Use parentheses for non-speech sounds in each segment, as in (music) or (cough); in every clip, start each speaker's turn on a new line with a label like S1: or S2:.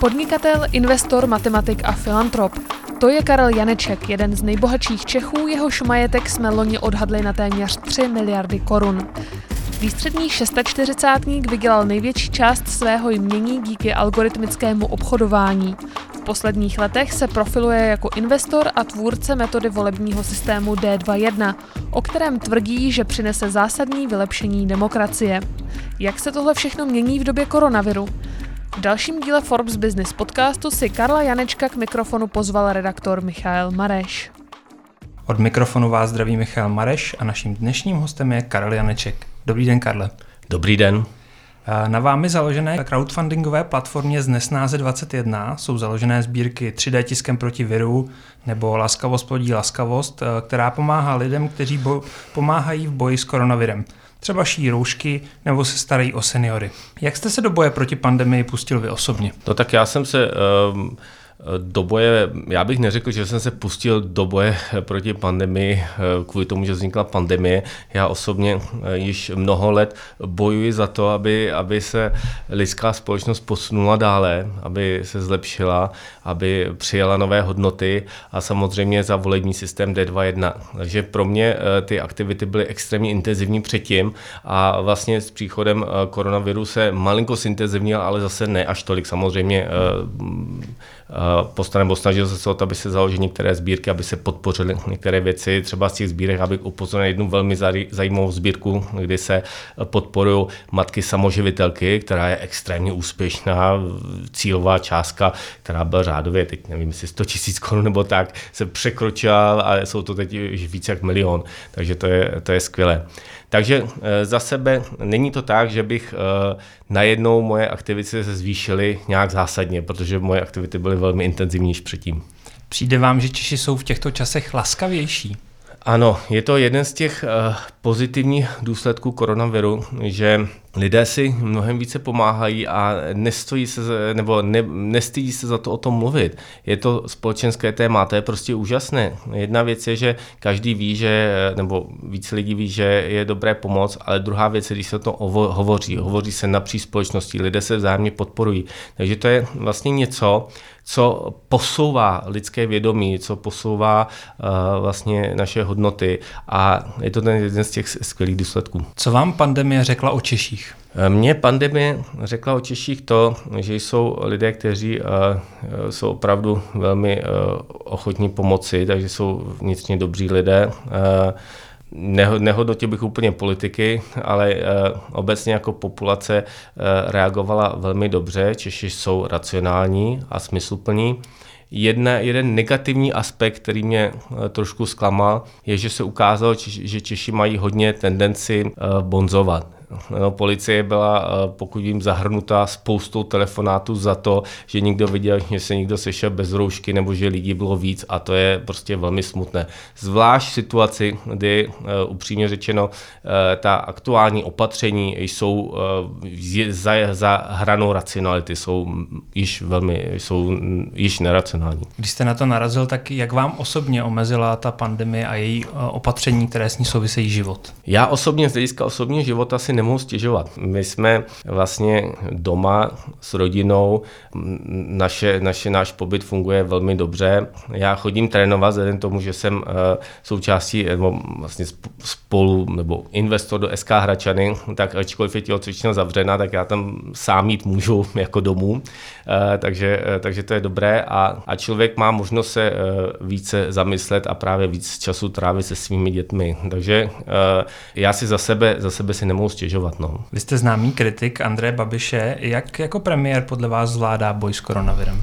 S1: podnikatel, investor, matematik a filantrop. To je Karel Janeček, jeden z nejbohatších Čechů, jehož majetek jsme loni odhadli na téměř 3 miliardy korun. Výstřední 640 vydělal největší část svého jmění díky algoritmickému obchodování. V posledních letech se profiluje jako investor a tvůrce metody volebního systému D21, o kterém tvrdí, že přinese zásadní vylepšení demokracie. Jak se tohle všechno mění v době koronaviru? V dalším díle Forbes Business podcastu si Karla Janečka k mikrofonu pozval redaktor Michal Mareš.
S2: Od mikrofonu vás zdraví Michal Mareš a naším dnešním hostem je Karel Janeček. Dobrý den, Karle.
S3: Dobrý den.
S2: Na vámi založené crowdfundingové platformě z Nesnáze 21 jsou založené sbírky 3D tiskem proti viru nebo Laskavost plodí laskavost, která pomáhá lidem, kteří bo- pomáhají v boji s koronavirem. Třeba ší roušky nebo se starají o seniory. Jak jste se do boje proti pandemii pustil vy osobně?
S3: No tak já jsem se... Uh do boje, já bych neřekl, že jsem se pustil do boje proti pandemii kvůli tomu, že vznikla pandemie. Já osobně eh, již mnoho let bojuji za to, aby, aby se lidská společnost posunula dále, aby se zlepšila, aby přijala nové hodnoty a samozřejmě za volební systém D21. Takže pro mě eh, ty aktivity byly extrémně intenzivní předtím a vlastně s příchodem eh, koronaviru se malinko zintenzivnil, ale zase ne až tolik. Samozřejmě nebo snažil se o to, aby se založily některé sbírky, aby se podpořily některé věci. Třeba z těch sbírek, abych upozornil jednu velmi zajímavou sbírku, kdy se podporují matky samoživitelky, která je extrémně úspěšná, cílová částka, která byla řádově, teď nevím, jestli 100 tisíc korun nebo tak, se překročila a jsou to teď už více jak milion, takže to je, to je skvělé. Takže eh, za sebe není to tak, že bych eh, najednou moje aktivity se zvýšily nějak zásadně, protože moje aktivity byly velmi intenzivní již předtím.
S2: Přijde vám, že Češi jsou v těchto časech laskavější?
S3: Ano, je to jeden z těch uh, pozitivních důsledků koronaviru, že lidé si mnohem více pomáhají a nestojí se, nebo ne, nestydí se za to o tom mluvit. Je to společenské téma, to je prostě úžasné. Jedna věc je, že každý ví, že, nebo více lidí ví, že je dobré pomoc, ale druhá věc je, když se to hovoří. Hovoří se napříč společností, lidé se vzájemně podporují. Takže to je vlastně něco, co posouvá lidské vědomí, co posouvá uh, vlastně naše hodnoty a je to ten jeden z těch skvělých důsledků.
S2: Co vám pandemie řekla o Češích?
S3: Eh, mně pandemie řekla o Češích to, že jsou lidé, kteří uh, jsou opravdu velmi uh, ochotní pomoci, takže jsou vnitřně dobří lidé. Uh, Nehodnotil bych úplně politiky, ale obecně jako populace reagovala velmi dobře. Češi jsou racionální a smysluplní. Jedne, jeden negativní aspekt, který mě trošku zklamal, je, že se ukázalo, že Češi mají hodně tendenci bonzovat No, policie byla, eh, pokud vím, zahrnutá spoustou telefonátů za to, že někdo viděl, že se někdo sešel bez roušky nebo že lidí bylo víc a to je prostě velmi smutné. Zvlášť v situaci, kdy eh, upřímně řečeno eh, ta aktuální opatření jsou za, za hranou racionality, jsou již velmi, jsou již neracionální.
S2: Když jste na to narazil, tak jak vám osobně omezila ta pandemie a její opatření, které s ní souvisejí život?
S3: Já osobně z hlediska osobního života si nemohu stěžovat. My jsme vlastně doma s rodinou, naše, naše, náš pobyt funguje velmi dobře. Já chodím trénovat vzhledem tomu, že jsem eh, součástí nebo vlastně spolu nebo investor do SK Hračany, tak ačkoliv je tělocvična zavřena, tak já tam sám jít můžu (laughs) jako domů, eh, takže, eh, takže to je dobré a, a člověk má možnost se více zamyslet a právě víc času trávit se svými dětmi. Takže já si za sebe, za sebe si nemohu stěžovat stěžovat. No.
S2: Vy jste známý kritik Andreje Babiše. Jak jako premiér podle vás zvládá boj s koronavirem?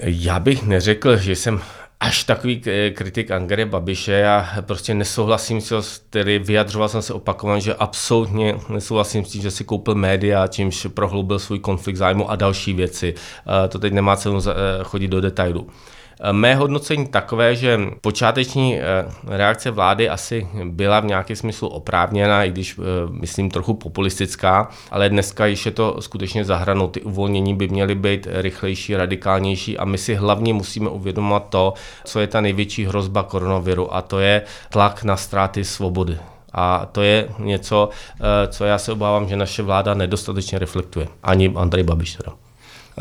S3: Já bych neřekl, že jsem až takový kritik Angere Babiše. Já prostě nesouhlasím s který vyjadřoval jsem se opakovaně, že absolutně nesouhlasím s tím, že si koupil média, čímž prohloubil svůj konflikt zájmu a další věci. To teď nemá cenu chodit do detailu. Eh, mé hodnocení takové, že počáteční eh, reakce vlády asi byla v nějakém smyslu oprávněná, i když eh, myslím trochu populistická, ale dneska již je to skutečně zahranou. Ty uvolnění by měly být rychlejší, radikálnější a my si hlavně musíme uvědomovat to, co je ta největší hrozba koronaviru a to je tlak na ztráty svobody. A to je něco, co já se obávám, že naše vláda nedostatečně reflektuje. Ani Andrej Babiš teda.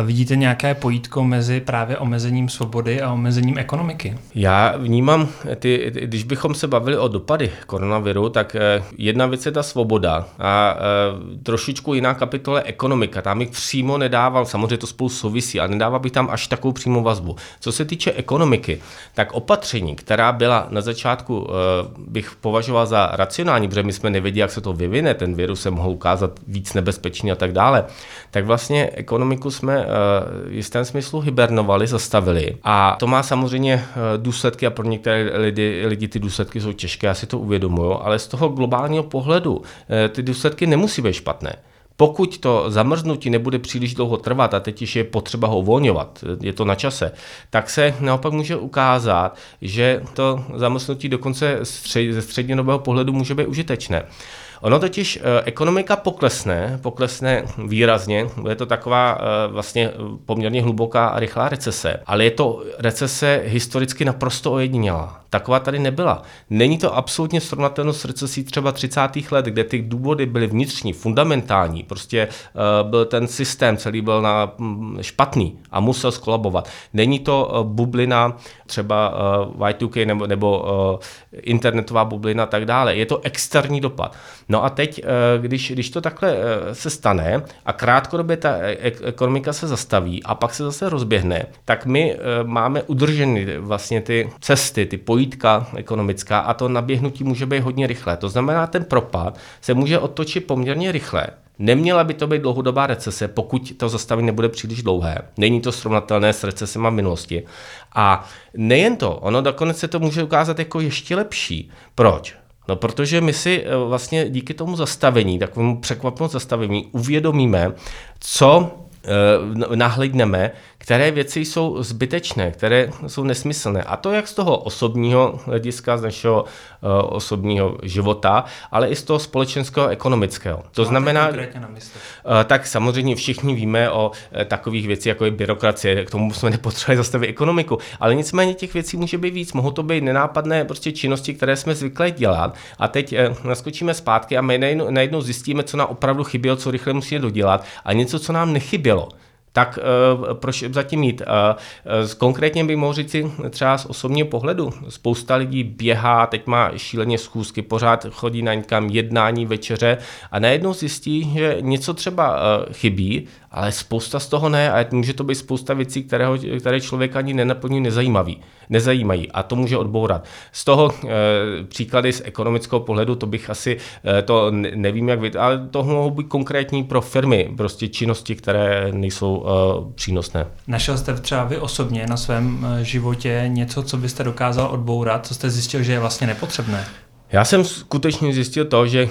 S2: Vidíte nějaké pojítko mezi právě omezením svobody a omezením ekonomiky?
S3: Já vnímám, ty, když bychom se bavili o dopady koronaviru, tak eh, jedna věc je ta svoboda a eh, trošičku jiná kapitola ekonomika. Tam bych přímo nedával, samozřejmě to spolu souvisí, ale nedával bych tam až takovou přímou vazbu. Co se týče ekonomiky, tak opatření, která byla na začátku, bych považoval za racionální, protože my jsme nevěděli, jak se to vyvine, ten virus se mohl ukázat víc nebezpečný a tak dále, tak vlastně ekonomiku jsme eh, v jistém smyslu hibernovali, zastavili. A to má samozřejmě eh, důsledky a pro některé lidi, lidi ty důsledky jsou těžké, já si to uvědomuju, ale z toho globálního pohledu eh, ty důsledky nemusí být špatné. Pokud to zamrznutí nebude příliš dlouho trvat a teď je potřeba ho uvolňovat, je to na čase, tak se naopak může ukázat, že to zamrznutí dokonce ze střednědobého pohledu může být užitečné. Ono totiž eh, ekonomika poklesne, poklesne výrazně, je to taková eh, vlastně poměrně hluboká a rychlá recese, ale je to recese historicky naprosto ojedinělá. Taková tady nebyla. Není to absolutně srovnatelné s recesí třeba 30. let, kde ty důvody byly vnitřní, fundamentální. Prostě uh, byl ten systém celý byl na um, špatný a musel skolabovat. Není to uh, bublina třeba uh, Y2K nebo, nebo uh, internetová bublina a tak dále. Je to externí dopad. No a teď, uh, když, když to takhle uh, se stane a krátkodobě ta ekonomika se zastaví a pak se zase rozběhne, tak my uh, máme udrženy vlastně ty cesty, ty pojistky, pojítka ekonomická a to naběhnutí může být hodně rychlé. To znamená, ten propad se může otočit poměrně rychle. Neměla by to být dlouhodobá recese, pokud to zastavení nebude příliš dlouhé. Není to srovnatelné s recesema minulosti. A nejen to, ono nakonec se to může ukázat jako ještě lepší. Proč? No protože my si eh, vlastně díky tomu zastavení, takovému překvapivému zastavení, uvědomíme, co Eh, nahlédneme, které věci jsou zbytečné, které jsou nesmyslné. A to jak z toho osobního hlediska, z našeho uh, osobního života, ale i z toho společenského a ekonomického.
S2: To
S3: Máte znamená,
S2: uh,
S3: tak samozřejmě všichni víme o takových věcích, jako je byrokracie, k tomu jsme (laughs) nepotřebovali zastavit ekonomiku, ale nicméně těch věcí může být víc. Mohou to být nenápadné prostě činnosti, které jsme zvyklí dělat. A teď naskočíme zpátky a my najednou, najednou zjistíme, co nám opravdu chybělo, co rychle musíme dodělat a něco, co nám nechybělo chybělo. Tak uh, proč zatím mít? Uh, konkrétně bych mohl říct si třeba z osobního pohledu. Spousta lidí běhá, teď má šíleně schůzky, pořád chodí na někam jednání, večeře a najednou zjistí, že něco třeba uh, chybí, ale spousta z toho ne a může to být spousta věcí, které, které člověk ani nenaplní nezajímavý, nezajímají a to může odbourat. Z toho e, příklady z ekonomického pohledu, to bych asi, e, to nevím jak vy, ale to mohou být konkrétní pro firmy, prostě činnosti, které nejsou e, přínosné.
S2: Našel jste třeba vy osobně na svém životě něco, co byste dokázal odbourat, co jste zjistil, že je vlastně nepotřebné?
S3: Já jsem skutečně zjistil to, že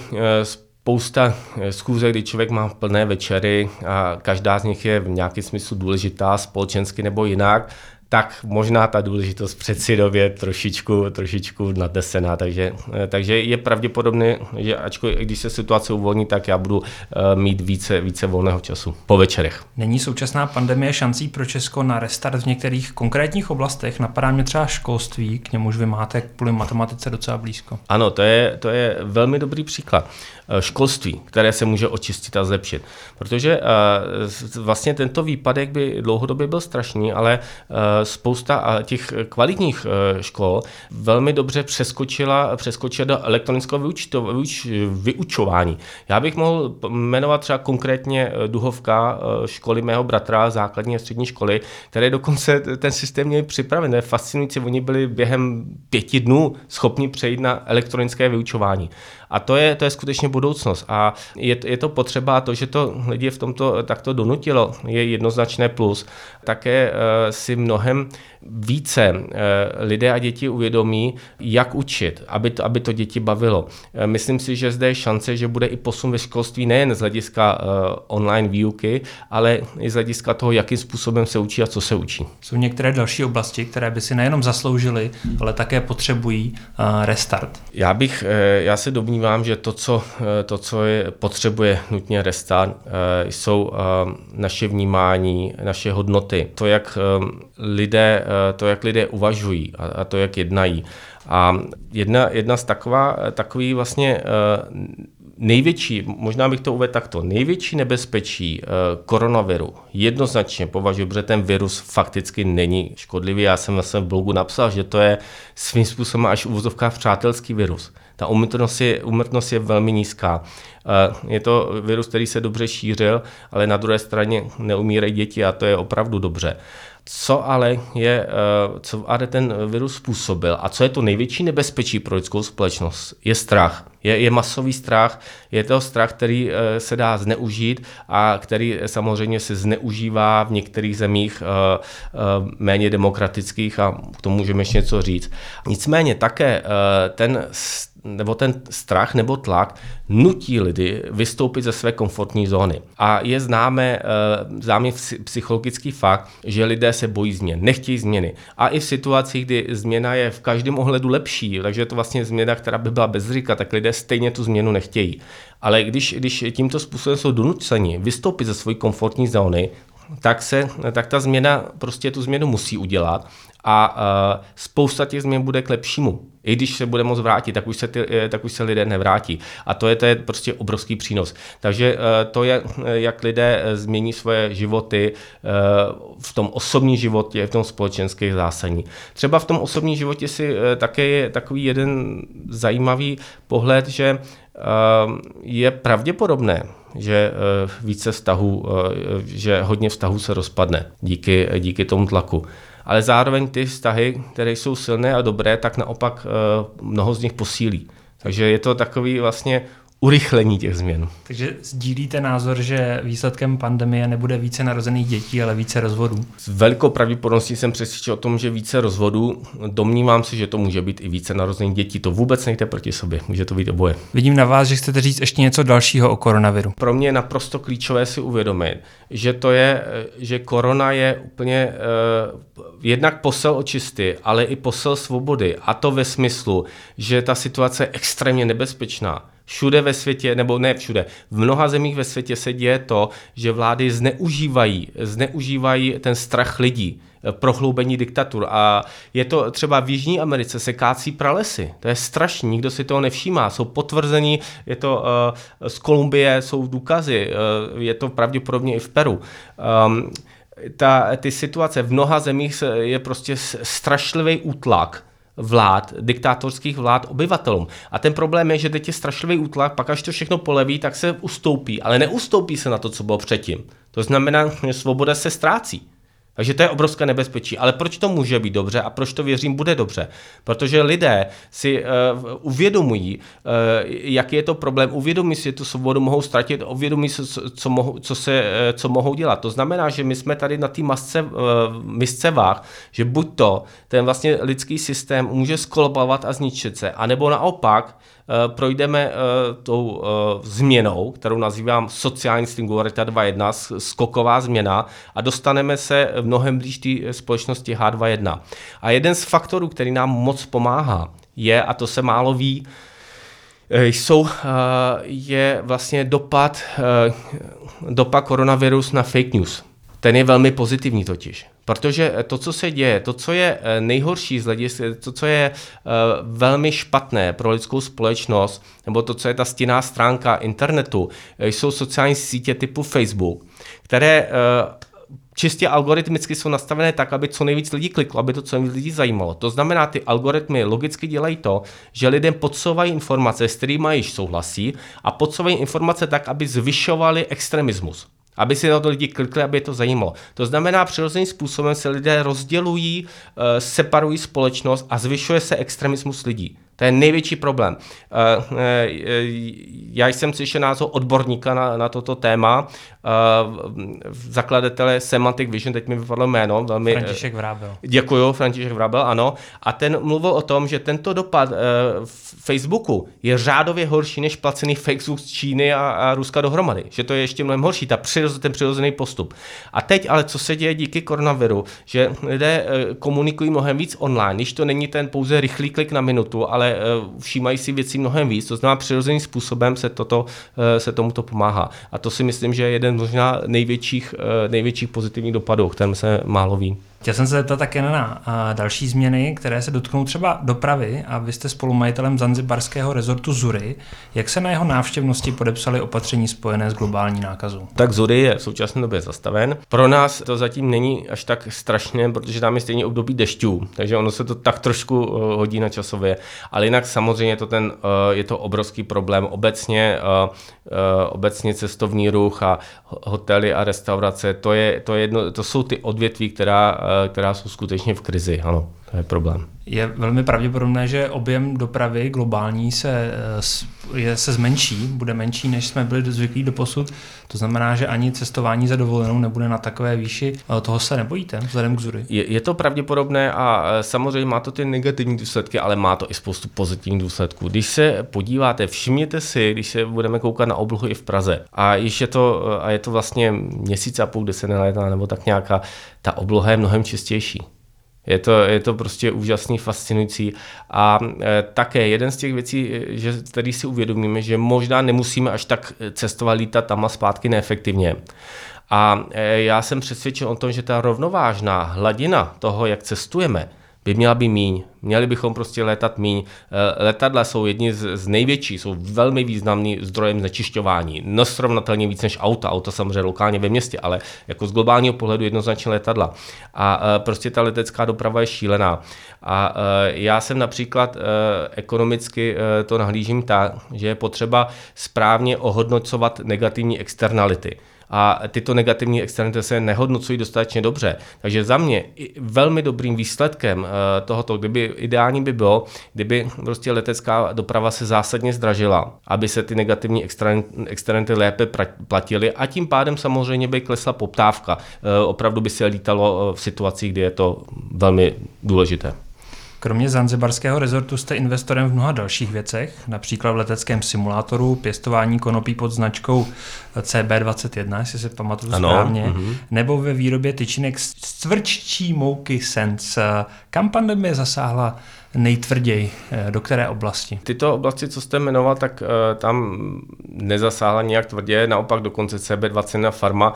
S3: spousta eh, schůzek, kdy člověk má plné večery a každá z nich je v nějakém smyslu důležitá, společensky nebo jinak, tak možná ta důležitost přeci době trošičku, trošičku nadesená, takže, eh, takže je pravděpodobné, že ačkoliv, když se situace uvolní, tak já budu eh, mít více, více volného času po večerech.
S2: Není současná pandemie šancí pro Česko na restart v některých konkrétních oblastech? Napadá mě třeba školství, k němuž vy máte kvůli matematice docela blízko.
S3: Ano, to je, to je velmi dobrý příklad. Eh, školství, které se může očistit a zlepšit. Protože vlastně tento výpadek by dlouhodobě byl strašný, ale spousta těch kvalitních škol velmi dobře přeskočila, přeskočila do elektronického vyučito, vyuč, vyučování. Já bych mohl jmenovat třeba konkrétně Duhovka školy mého bratra, základní a střední školy, které dokonce ten systém měli připraven. Je fascinující, oni byli během pěti dnů schopni přejít na elektronické vyučování. A to je, to je skutečně budoucnost. A je, je to potřeba, to, že to lidi v tomto takto donutilo, je jednoznačné plus. Také uh, si mnohem více uh, lidé a děti uvědomí, jak učit, aby to, aby to děti bavilo. Uh, myslím si, že zde je šance, že bude i posun ve školství nejen z hlediska uh, online výuky, ale i z hlediska toho, jakým způsobem se učí a co se učí.
S2: Jsou některé další oblasti, které by si nejenom zasloužily, ale také potřebují restart.
S3: Já bych, já se domnívám, že to, co, eh, to, co je, potřebuje nutně restart, eh, jsou eh, naše vnímání, naše hodnoty, to, jak lidé, to, jak lidé uvažují a to, jak jednají. A jedna, jedna z taková, takový vlastně největší, možná bych to uvedl takto, největší nebezpečí koronaviru jednoznačně považuji, protože ten virus fakticky není škodlivý. Já jsem na svém blogu napsal, že to je svým způsobem až v úvozovkách přátelský virus. Ta umrtnost je, umrtnost je velmi nízká. Uh, je to virus, který se dobře šířil, ale na druhé straně neumírají děti a to je opravdu dobře. Co ale je, eh, co ale ten virus způsobil a co je to největší nebezpečí pro lidskou společnost, je strach. Je, je masový strach, je to strach, který eh, se dá zneužít a který samozřejmě se zneužívá v některých zemích eh, méně demokratických a k tomu můžeme ještě něco říct. Nicméně také ten nebo ten strach nebo tlak nutí lidi vystoupit ze své komfortní zóny. A je známe, eh, známý psychologický fakt, že lidé se bojí změn, nechtějí změny. A i v situacích, kdy změna je v každém ohledu lepší, takže je to vlastně změna, která by byla bez rizika, tak lidé stejně tu změnu nechtějí. Ale když, když tímto způsobem jsou donuceni vystoupit ze své komfortní zóny, tak, se, tak ta změna prostě tu změnu musí udělat a uh, spousta těch změn bude k lepšímu. I když se bude moct vrátit, tak už se, ty, eh, tak už se lidé nevrátí. A to je, to je prostě obrovský přínos. Takže uh, to je, jak lidé změní svoje životy v tom osobním životě, v tom společenském zásadní. Třeba v tom osobním životě si také je takový jeden zajímavý pohled, že je pravděpodobné, že více vztahů, že hodně vztahů se rozpadne díky, díky tomu tlaku ale zároveň ty vztahy, které jsou silné a dobré, tak naopak eh, mnoho z nich posílí. Takže je to takový vlastně urychlení těch změn.
S2: Takže sdílíte názor, že výsledkem pandemie nebude více narozených dětí, ale více rozvodů?
S3: S velkou pravděpodobností jsem přesvědčen o tom, že více rozvodů. Domnívám se, že to může být i více narozených dětí. To vůbec nejde proti sobě, může to být oboje.
S2: Vidím na vás, že chcete říct ještě něco dalšího o koronaviru.
S3: Pro mě je naprosto klíčové si uvědomit, že to je, že korona je úplně uh, jednak posel očisty, ale i posel svobody. A to ve smyslu, že ta situace je extrémně nebezpečná všude ve světě, nebo ne všude, v mnoha zemích ve světě se děje to, že vlády zneužívají, zneužívají ten strach lidí eh, prohloubení diktatur. A je to třeba v Jižní Americe se kácí pralesy. To je strašný, nikdo si toho nevšímá. Jsou potvrzení, je to uh, z Kolumbie, jsou důkazy, uh, je to pravděpodobně i v Peru. Um, ta, ty situace v mnoha zemích je prostě strašlivý útlak vlád, diktátorských vlád obyvatelům. A ten problém je, že teď je strašlivý útlak, pak až to všechno poleví, tak se ustoupí, ale neustoupí se na to, co bylo předtím. To znamená, že svoboda se ztrácí. Takže to je obrovské nebezpečí. Ale proč to může být dobře a proč to věřím bude dobře? Protože lidé si uh, uvědomují, uh, jaký je to problém, uvědomí si, že tu svobodu mohou ztratit, uvědomí si, co, mohou, co, se, uh, co mohou dělat. To znamená, že my jsme tady na té masce, uh, misce váh, že buď to ten vlastně lidský systém může skolabovat a zničit se, anebo naopak projdeme eh, tou eh, změnou, kterou nazývám sociální singularita 2.1, skoková změna a dostaneme se mnohem blíž té společnosti H2.1. A jeden z faktorů, který nám moc pomáhá, je, a to se málo ví, jsou, je vlastně dopad, dopad koronavirus na fake news. Ten je velmi pozitivní totiž. Protože to, co se děje, to, co je eh, nejhorší z hlediska, to, co je uh, velmi špatné pro lidskou společnost, nebo to, co je ta stinná stránka internetu, eh, jsou sociální sítě typu Facebook, které čistě algoritmicky jsou nastavené tak, aby co nejvíc lidí kliklo, aby to co nejvíc lidí zajímalo. To znamená, ty algoritmy logicky dělají to, že lidem podsouvají informace, s kterými již souhlasí, a podsouvají informace tak, aby zvyšovali extremismus aby si na to lidi klikli, aby je to zajímalo. To znamená, přirozeným způsobem se lidé rozdělují, eh, separují společnost a zvyšuje se extremismus lidí. To je největší problém. Eh, eh, já jsem slyšel názor odborníka na, na toto téma, zakladatele Semantic Vision, teď mi vypadlo jméno.
S2: Velmi, František Vrábel.
S3: Děkuju, František Vrábel, ano. A ten mluvil o tom, že tento dopad v Facebooku je řádově horší než placený Facebook z Číny a, a Ruska dohromady. Že to je ještě mnohem horší, ta přiroz, ten přirozený postup. A teď ale, co se děje díky koronaviru, že lidé komunikují mnohem víc online, když to není ten pouze rychlý klik na minutu, ale ale eh, všímají si věcí mnohem víc. To znamená, přirozeným způsobem se, toto, eh, se tomuto pomáhá. A to si myslím, že je jeden možná největších, eh, největších pozitivních dopadů, o kterém se málo ví.
S2: Chtěl jsem se zeptat také na další změny, které se dotknou třeba dopravy a vy jste spolumajitelem zanzibarského rezortu Zury. Jak se na jeho návštěvnosti podepsali opatření spojené s globální nákazou?
S3: Tak Zury je v současné době zastaven. Pro nás to zatím není až tak strašné, protože tam je stejně období dešťů, takže ono se to tak trošku uh, hodí na časově. Ale jinak samozřejmě to ten, uh, je to obrovský problém. Obecně, uh, obecně cestovní ruch a hotely a restaurace, to, je, to, je jedno, to jsou ty odvětví, která Eh, která jsou skutečně v krizi. Ano, to je problém.
S2: Je velmi pravděpodobné, že objem dopravy globální se, eh, je, se zmenší, bude menší, než jsme byli zvyklí do posud. To znamená, že ani cestování za dovolenou nebude na takové výši. Toho se nebojíte, vzhledem k zury?
S3: Je, je to pravděpodobné a eh, samozřejmě má to ty negativní důsledky, ale má to i spoustu pozitivních důsledků. Když se podíváte, všimněte si, když se budeme koukat na oblohu i v Praze a je to, a je to vlastně měsíc a půl, kde se nelétá, nebo tak nějaká, ta obloha je mnohem čistější. Je to, je to prostě úžasný, fascinující. A e, také jeden z těch věcí, e, že, který si uvědomíme, že možná nemusíme až tak cestovat, lítat tam a zpátky neefektivně. A e, já jsem přesvědčen o tom, že ta rovnovážná hladina toho, jak cestujeme, by měla být míň. Měli bychom prostě létat míň. Eh, letadla jsou jedni z, z největší, jsou velmi významný zdrojem znečišťování. Nesrovnatelně víc než auta, auta samozřejmě lokálně ve městě, ale jako z globálního pohledu jednoznačně letadla. A eh, prostě ta letecká doprava je šílená. A eh, já jsem například ekonomicky to nahlížím tak, že je potřeba správně ohodnocovat negativní externality a tyto negativní externality se nehodnocují dostatečně dobře. Takže za mě velmi dobrým výsledkem eh, tohoto, kdyby ideální by bylo, kdyby prostě letecká doprava se zásadně zdražila, aby se ty negativní externality lépe platily a tím pádem samozřejmě by klesla poptávka. Eh, opravdu by se lítalo eh, v situacích, kdy je to velmi důležité.
S2: Kromě zanzibarského rezortu jste investorem v mnoha dalších věcech, například v leteckém simulátoru, pěstování konopí pod značkou CB21, jestli se pamatuju ano, správně, uh-huh. nebo ve výrobě tyčinek z cvrččí mouky Sense. Kam pandemie zasáhla nejtvrději, eh, do které oblasti?
S3: Tyto oblasti, co jste jmenoval, tak uh, tam nezasáhla nějak tvrdě, naopak dokonce CB21 Pharma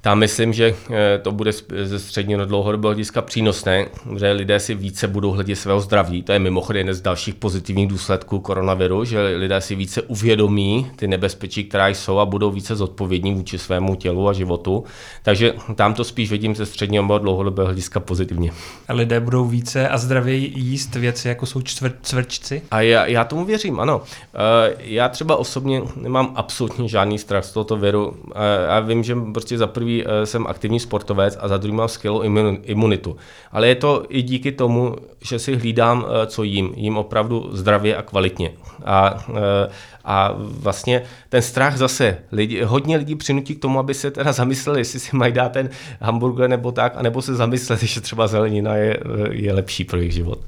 S3: tam myslím, že eh, to bude ze středního dlouhodobého hlediska přínosné, že lidé si více budou hledět svého zdraví. To je mimochodem jeden z dalších pozitivních důsledků koronaviru, že lidé si více uvědomí ty nebezpečí, která jsou a budou více zodpovědní vůči svému tělu a životu. Takže tam to spíš vidím ze středního a dlouhodobého hlediska pozitivně.
S2: A lidé budou více a zdravěji jíst věci, jako jsou čtvr, cvrčci?
S3: A já, já tomu věřím, ano. Eh, já třeba osobně nemám absolutně žádný strach z tohoto viru. Eh, a vím, že prostě za prvý prvý eh, jsem aktivní sportovec a za druhý mám skvělou imunitu. Ale je to i díky tomu, že si hlídám, eh, co jím. Jím opravdu zdravě a kvalitně. A, eh, a vlastně ten strach zase, lidi, hodně lidí přinutí k tomu, aby se teda zamysleli, jestli si mají dát ten hamburger nebo tak, anebo se zamysleli, že třeba zelenina je, je lepší pro jejich život.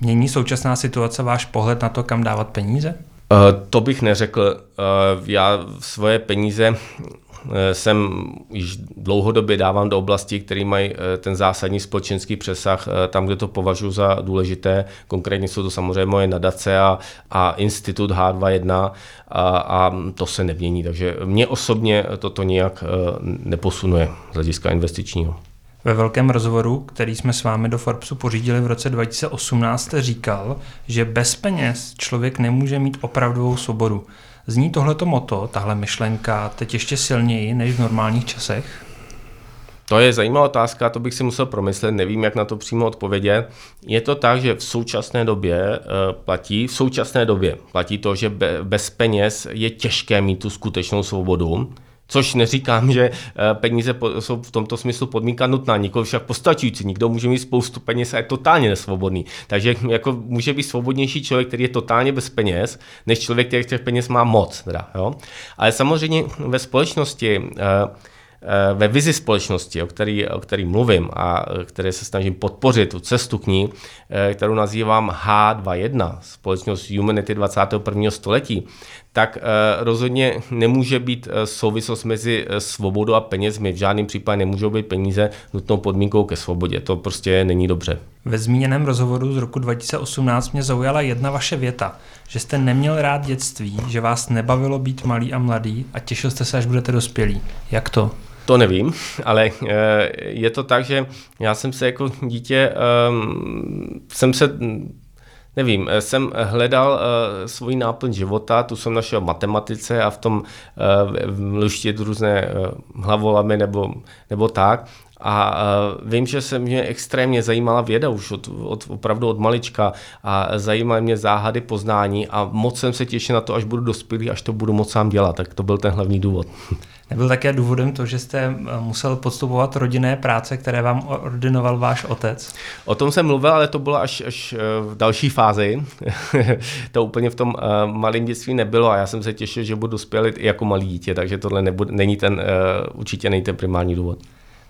S2: Mění současná situace váš pohled na to, kam dávat peníze?
S3: Uh, to bych neřekl. Uh, já svoje peníze jsem již dlouhodobě dávám do oblasti, které mají eh, ten zásadní společenský přesah, eh, tam, kde to považuji za důležité. Konkrétně jsou to samozřejmě moje nadace a, a institut H21 a, a to se nemění. Takže mě osobně toto nijak neposunuje z hlediska investičního.
S2: Ve velkém rozhovoru, který jsme s vámi do Forbesu pořídili v roce 2018, říkal, že bez peněz člověk nemůže mít opravdovou svobodu. Zní tohleto moto, tahle myšlenka, teď ještě silněji než v normálních časech?
S3: To je zajímavá otázka, to bych si musel promyslet, nevím, jak na to přímo odpovědět. Je to tak, že v současné době uh, platí, v současné době platí to, že be, bez peněz je těžké mít tu skutečnou svobodu. Což neříkám, že eh, peníze jsou v tomto smyslu podmínka nutná, nikoli však postačující. Nikdo může mít spoustu peněz a je totálně nesvobodný. Takže jako může být svobodnější člověk, který je totálně bez peněz, než člověk, který těch peněz má moc. Teda, jo? Ale samozřejmě ve společnosti uh, Eh, ve vizi společnosti, o který, o který mluvím a které se snažím podpořit, tu cestu k ní, eh, kterou nazývám H21, společnost Humanity 21. století, tak eh, rozhodně nemůže být souvislost mezi svobodou a penězmi. V žádném případě nemůžou být peníze nutnou podmínkou ke svobodě. To prostě není dobře.
S2: Ve zmíněném rozhovoru z roku 2018 mě zaujala jedna vaše věta, že jste neměl rád dětství, že vás nebavilo být malý a mladý a těšil jste se, až budete dospělí. Jak to?
S3: To nevím, (laughs) ale je to tak, že já jsem se jako dítě, um, jsem se nevím, jsem hledal uh, svůj náplň života, tu jsem našel v matematice a v tom luštit různé hlavolamy nebo, nebo tak. A uh, vím, že se mě extrémně zajímala věda už od, od, opravdu od malička a zajímaly mě záhady poznání a moc jsem se těšil na to, až budu dospělý, až to budu moc sám dělat. Tak to byl ten hlavní důvod. (laughs)
S2: Nebyl také důvodem to, že jste eh, musel podstupovat rodinné práce, které vám ordinoval váš otec?
S3: O tom jsem mluvil, ale to bylo až, až eh, v další fázi. (laughs) to úplně v tom malém dětství nebylo a já jsem se těšil, že budu dospělit i jako malý dítě, takže tohle nebude, není ten, určitě není ten primární důvod.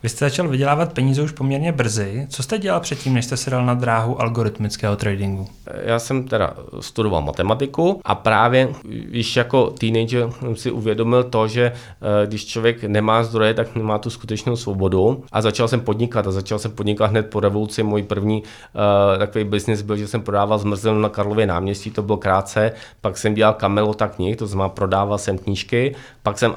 S2: Vy jste začal vydělávat peníze už poměrně brzy. Co jste dělal předtím, než jste se dal na dráhu algoritmického tradingu?
S3: Já jsem teda studoval matematiku a právě když jako teenager jsem si uvědomil to, že eh, když člověk nemá zdroje, tak nemá tu skutečnou svobodu a začal jsem podnikat a začal jsem podnikat hned po revoluci. Můj první uh, takový biznis byl, že jsem prodával zmrzlinu na Karlově náměstí, to bylo krátce, pak jsem dělal kamelota knih, to znamená prodával jsem knížky, pak jsem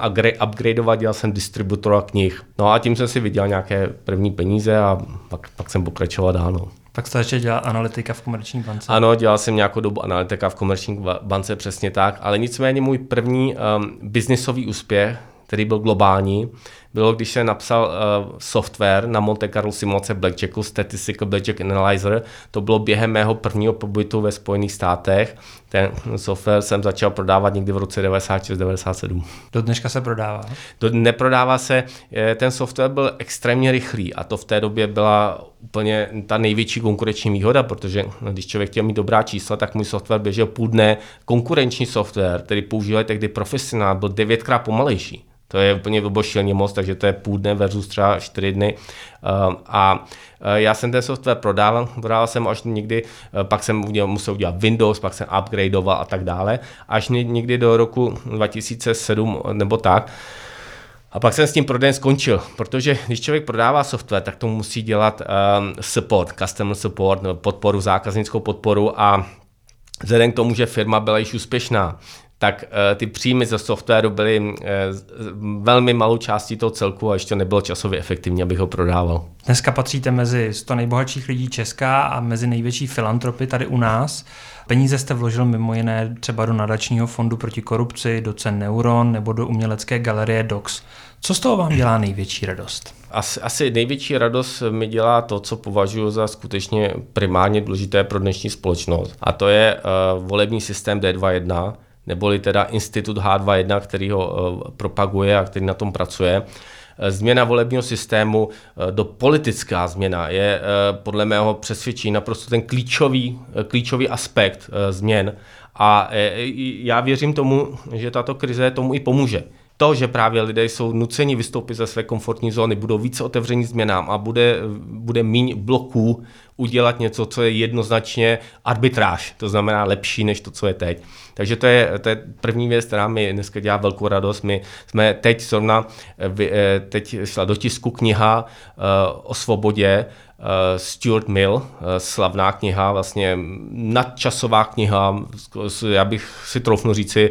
S3: upgradeoval, dělal jsem distributora knih. No a tím jsem si vydělal nějaké první peníze a pak, pak jsem pokračoval dál. No.
S2: Pak jste začal dělat analytika v komerční bance?
S3: Ano, dělal jsem nějakou dobu analytika v komerční bance, přesně tak, ale nicméně můj první um, biznisový úspěch, který byl globální, bylo, když jsem napsal uh, software na Monte Carlo simulace Blackjacku, Statistical Blackjack Analyzer. To bylo během mého prvního pobytu ve Spojených státech. Ten software jsem začal prodávat někdy v roce 96-97.
S2: Do dneška se prodává?
S3: Do, neprodává se. Ten software byl extrémně rychlý a to v té době byla úplně ta největší konkurenční výhoda, protože když člověk chtěl mít dobrá čísla, tak můj software běžel půl dne. Konkurenční software, který používali tehdy profesionál, byl devětkrát pomalejší. To je úplně vybošilně moc, takže to je půl dne versus třeba čtyři dny. Ehm, a eh, já jsem ten software prodával, prodával jsem až někdy, eh, pak jsem musel udělat Windows, pak jsem upgradeoval a tak dále, až někdy do roku 2007 nebo tak. A pak jsem s tím prodejem skončil, protože když člověk prodává software, tak to musí dělat um, support, customer support, podporu, zákaznickou podporu a vzhledem k tomu, že firma byla již úspěšná, tak uh, ty příjmy ze softwaru byly uh, velmi malou částí toho celku a ještě nebylo časově efektivní, abych ho prodával.
S2: Dneska patříte mezi 100 nejbohatších lidí Česka a mezi největší filantropy tady u nás. Peníze jste vložil mimo jiné třeba do nadačního fondu proti korupci, do cen Neuron nebo do umělecké galerie Docs. Co z toho vám dělá největší radost?
S3: Asi, asi největší radost mi dělá to, co považuji za skutečně primárně důležité pro dnešní společnost. A to je uh, volební systém D21, neboli teda Institut H21, který ho eh, propaguje a který na tom pracuje. Eh, změna volebního systému eh, do politická změna je podle mého přesvědčení naprosto ten klíčový, klíčový aspekt změn. A já věřím tomu, že tato krize tomu i pomůže to, že právě lidé jsou nuceni vystoupit ze své komfortní zóny, budou více otevření změnám a bude, bude míň bloků udělat něco, co je jednoznačně arbitráž, to znamená lepší než to, co je teď. Takže to je, to je první věc, která mi dneska dělá velkou radost. My jsme teď zrovna, eh, teď šla do tisku kniha eh, o svobodě, eh, Stuart Mill, slavná kniha, vlastně nadčasová kniha, já bych si troufnu říci,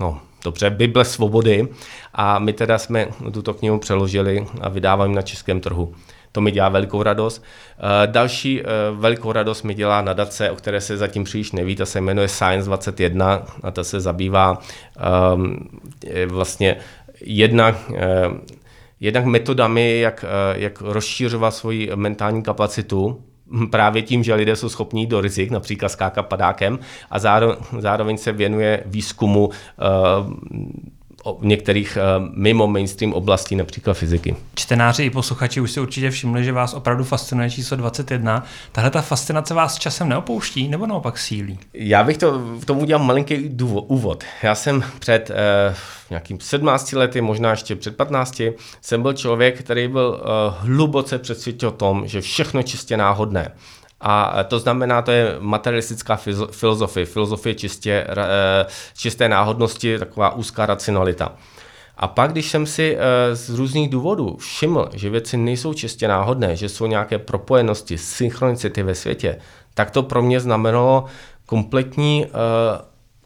S3: no, dobře, Bible svobody a my teda jsme tuto knihu přeložili a vydáváme na českém trhu. To mi dělá velikou radost. Eh, další eh, velikou radost mi dělá nadace, o které se zatím příliš neví, ta se jmenuje Science 21 a ta se zabývá um, vlastně jednak, uh, jednak metodami, jak, jak rozšířovat svoji mentální kapacitu, právě tím, že lidé jsou schopní do rizik, například skákat padákem a zároveň, zároveň se věnuje výzkumu uh, některých uh, mimo mainstream oblastí, například fyziky.
S2: Čtenáři i posluchači už si určitě všimli, že vás opravdu fascinuje číslo 21. Tahle ta fascinace vás časem neopouští nebo naopak sílí?
S3: Já bych to v tom udělal malinký důvod, úvod. Já jsem před uh, nějakým 17 lety, možná ještě před 15, jsem byl člověk, který byl uh, hluboce přesvědčen o tom, že všechno je čistě náhodné. A to znamená, to je materialistická filozofie, filozofie čistě, eh, čisté náhodnosti, taková úzká racionalita. A pak, když jsem si eh, z různých důvodů všiml, že věci nejsou čistě náhodné, že jsou nějaké propojenosti, synchronicity ve světě, tak to pro mě znamenalo kompletní, eh,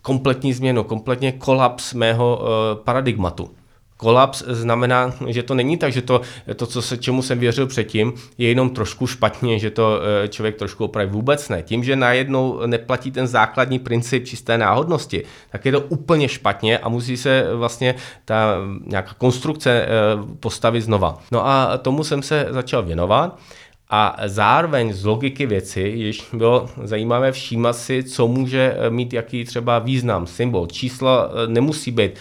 S3: kompletní změnu, kompletně kolaps mého paradigmatu. Kolaps znamená, že to není tak, že to, to co se, čemu jsem věřil předtím, je jenom trošku špatně, že to eh, člověk trošku opraví. Vůbec ne. Tím, že najednou neplatí ten základní princip čisté náhodnosti, tak je to úplně špatně a musí se vlastně ta nějaká konstrukce eh, postavit znova. No a tomu jsem se začal věnovat. A zároveň z logiky věci již bylo zajímavé všímat si, co může mít jaký třeba význam, symbol. Číslo eh, nemusí být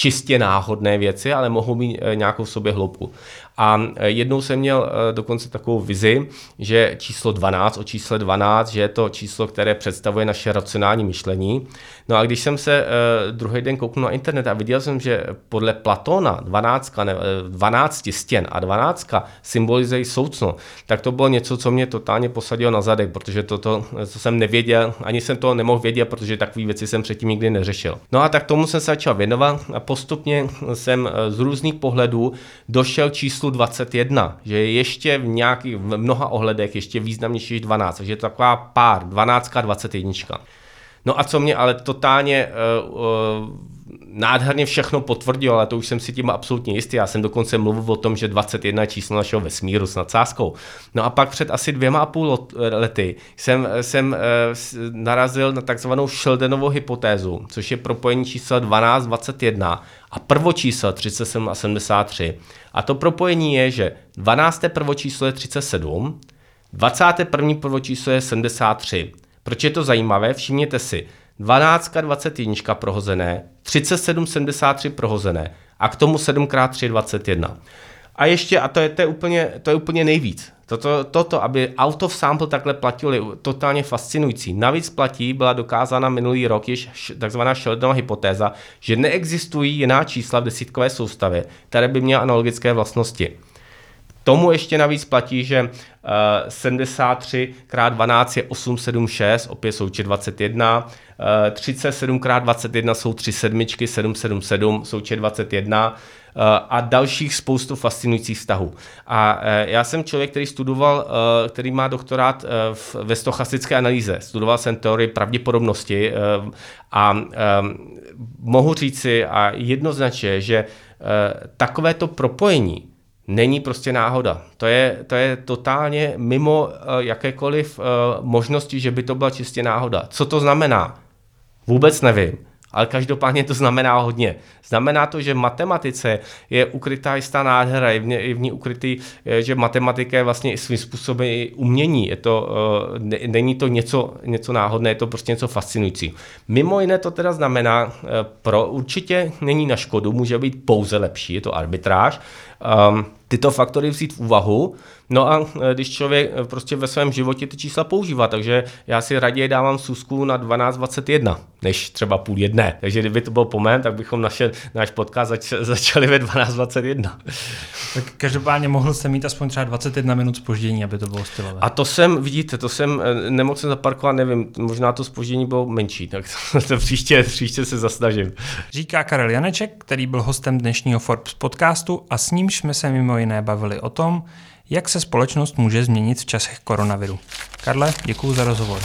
S3: čistě náhodné věci, ale mohou mít eh, nějakou v sobě hloubku. A eh, jednou jsem měl eh, dokonce takovou vizi, že číslo 12, o čísle 12, že je to číslo, které představuje naše racionální myšlení. No a když jsem se druhý den kouknul na internet a viděl jsem, že podle Platona 12, ne, 12 stěn a 12 symbolizují soucno, tak to bylo něco, co mě totálně posadilo na zadek, protože toto, to jsem nevěděl, ani jsem to nemohl vědět, protože takové věci jsem předtím nikdy neřešil. No a tak tomu jsem se začal věnovat a postupně jsem z různých pohledů došel číslu 21, že je ještě v nějakých, v mnoha ohledech ještě významnější než 12, takže je to taková pár, 12 a 21. No a co mě ale totálně uh, uh, nádherně všechno potvrdil, ale to už jsem si tím absolutně jistý. Já jsem dokonce mluvil o tom, že 21 je číslo našeho vesmíru s nadsázkou. No a pak před asi dvěma a půl lety jsem, jsem uh, narazil na takzvanou Sheldonovou hypotézu, což je propojení čísla 12, 21 a prvočíslo 37 a 73. A to propojení je, že 12. prvočíslo je 37, 21. prvočíslo je 73. Proč je to zajímavé? Všimněte si, 12, 21 prohozené, 37, 73 prohozené a k tomu 7x3 21. A ještě, a to je, to je, úplně, to je úplně nejvíc, toto, toto, aby out of sample takhle platilo, je totálně fascinující. Navíc platí, byla dokázána minulý rok již takzvaná Sheldonova hypotéza, že neexistují jiná čísla v desítkové soustavě, které by měly analogické vlastnosti. Tomu ještě navíc platí, že uh, 73 x 12 je 876, opět součet 21, uh, 37 x 21 jsou 3 sedmičky, 777 součet 21 uh, a dalších spoustu fascinujících vztahů. A uh, já jsem člověk, který studoval, uh, který má doktorát ve stochastické analýze. Studoval jsem teorii pravděpodobnosti a mohu říci a jednoznačně, že takovéto propojení není prostě náhoda. To je, to je totálně mimo uh, jakékoliv uh, možnosti, že by to byla čistě náhoda. Co to znamená? Vůbec nevím ale každopádně to znamená hodně. Znamená to, že v matematice je ukrytá jistá nádhera, je v, je v ní ukrytý, eh, že matematika je vlastně svým způsobem i umění. Je to, ne, není to něco, něco náhodné, je to prostě něco fascinující. Mimo jiné to teda znamená, pro určitě není na škodu, může být pouze lepší, je to arbitráž. Um, tyto faktory vzít v úvahu, No a e, když člověk e, prostě ve svém životě ty čísla používá, takže já si raději dávám susku na 12.21, než třeba půl jedné. Takže kdyby to bylo po mém, tak bychom naše, náš podcast zač, začali ve 12.21.
S2: Tak každopádně mohl jsem mít aspoň třeba 21 minut spoždění, aby to bylo stylové.
S3: A to jsem, vidíte, to jsem e, nemohl jsem zaparkovat, nevím, možná to spoždění bylo menší, tak to, (laughs) to příště, příště se zasnažím.
S2: Říká Karel Janeček, který byl hostem dnešního Forbes podcastu a s ním jsme se mimo jiné bavili o tom, jak se společnost může změnit v časech koronaviru. Karle, děkuji za rozhovor.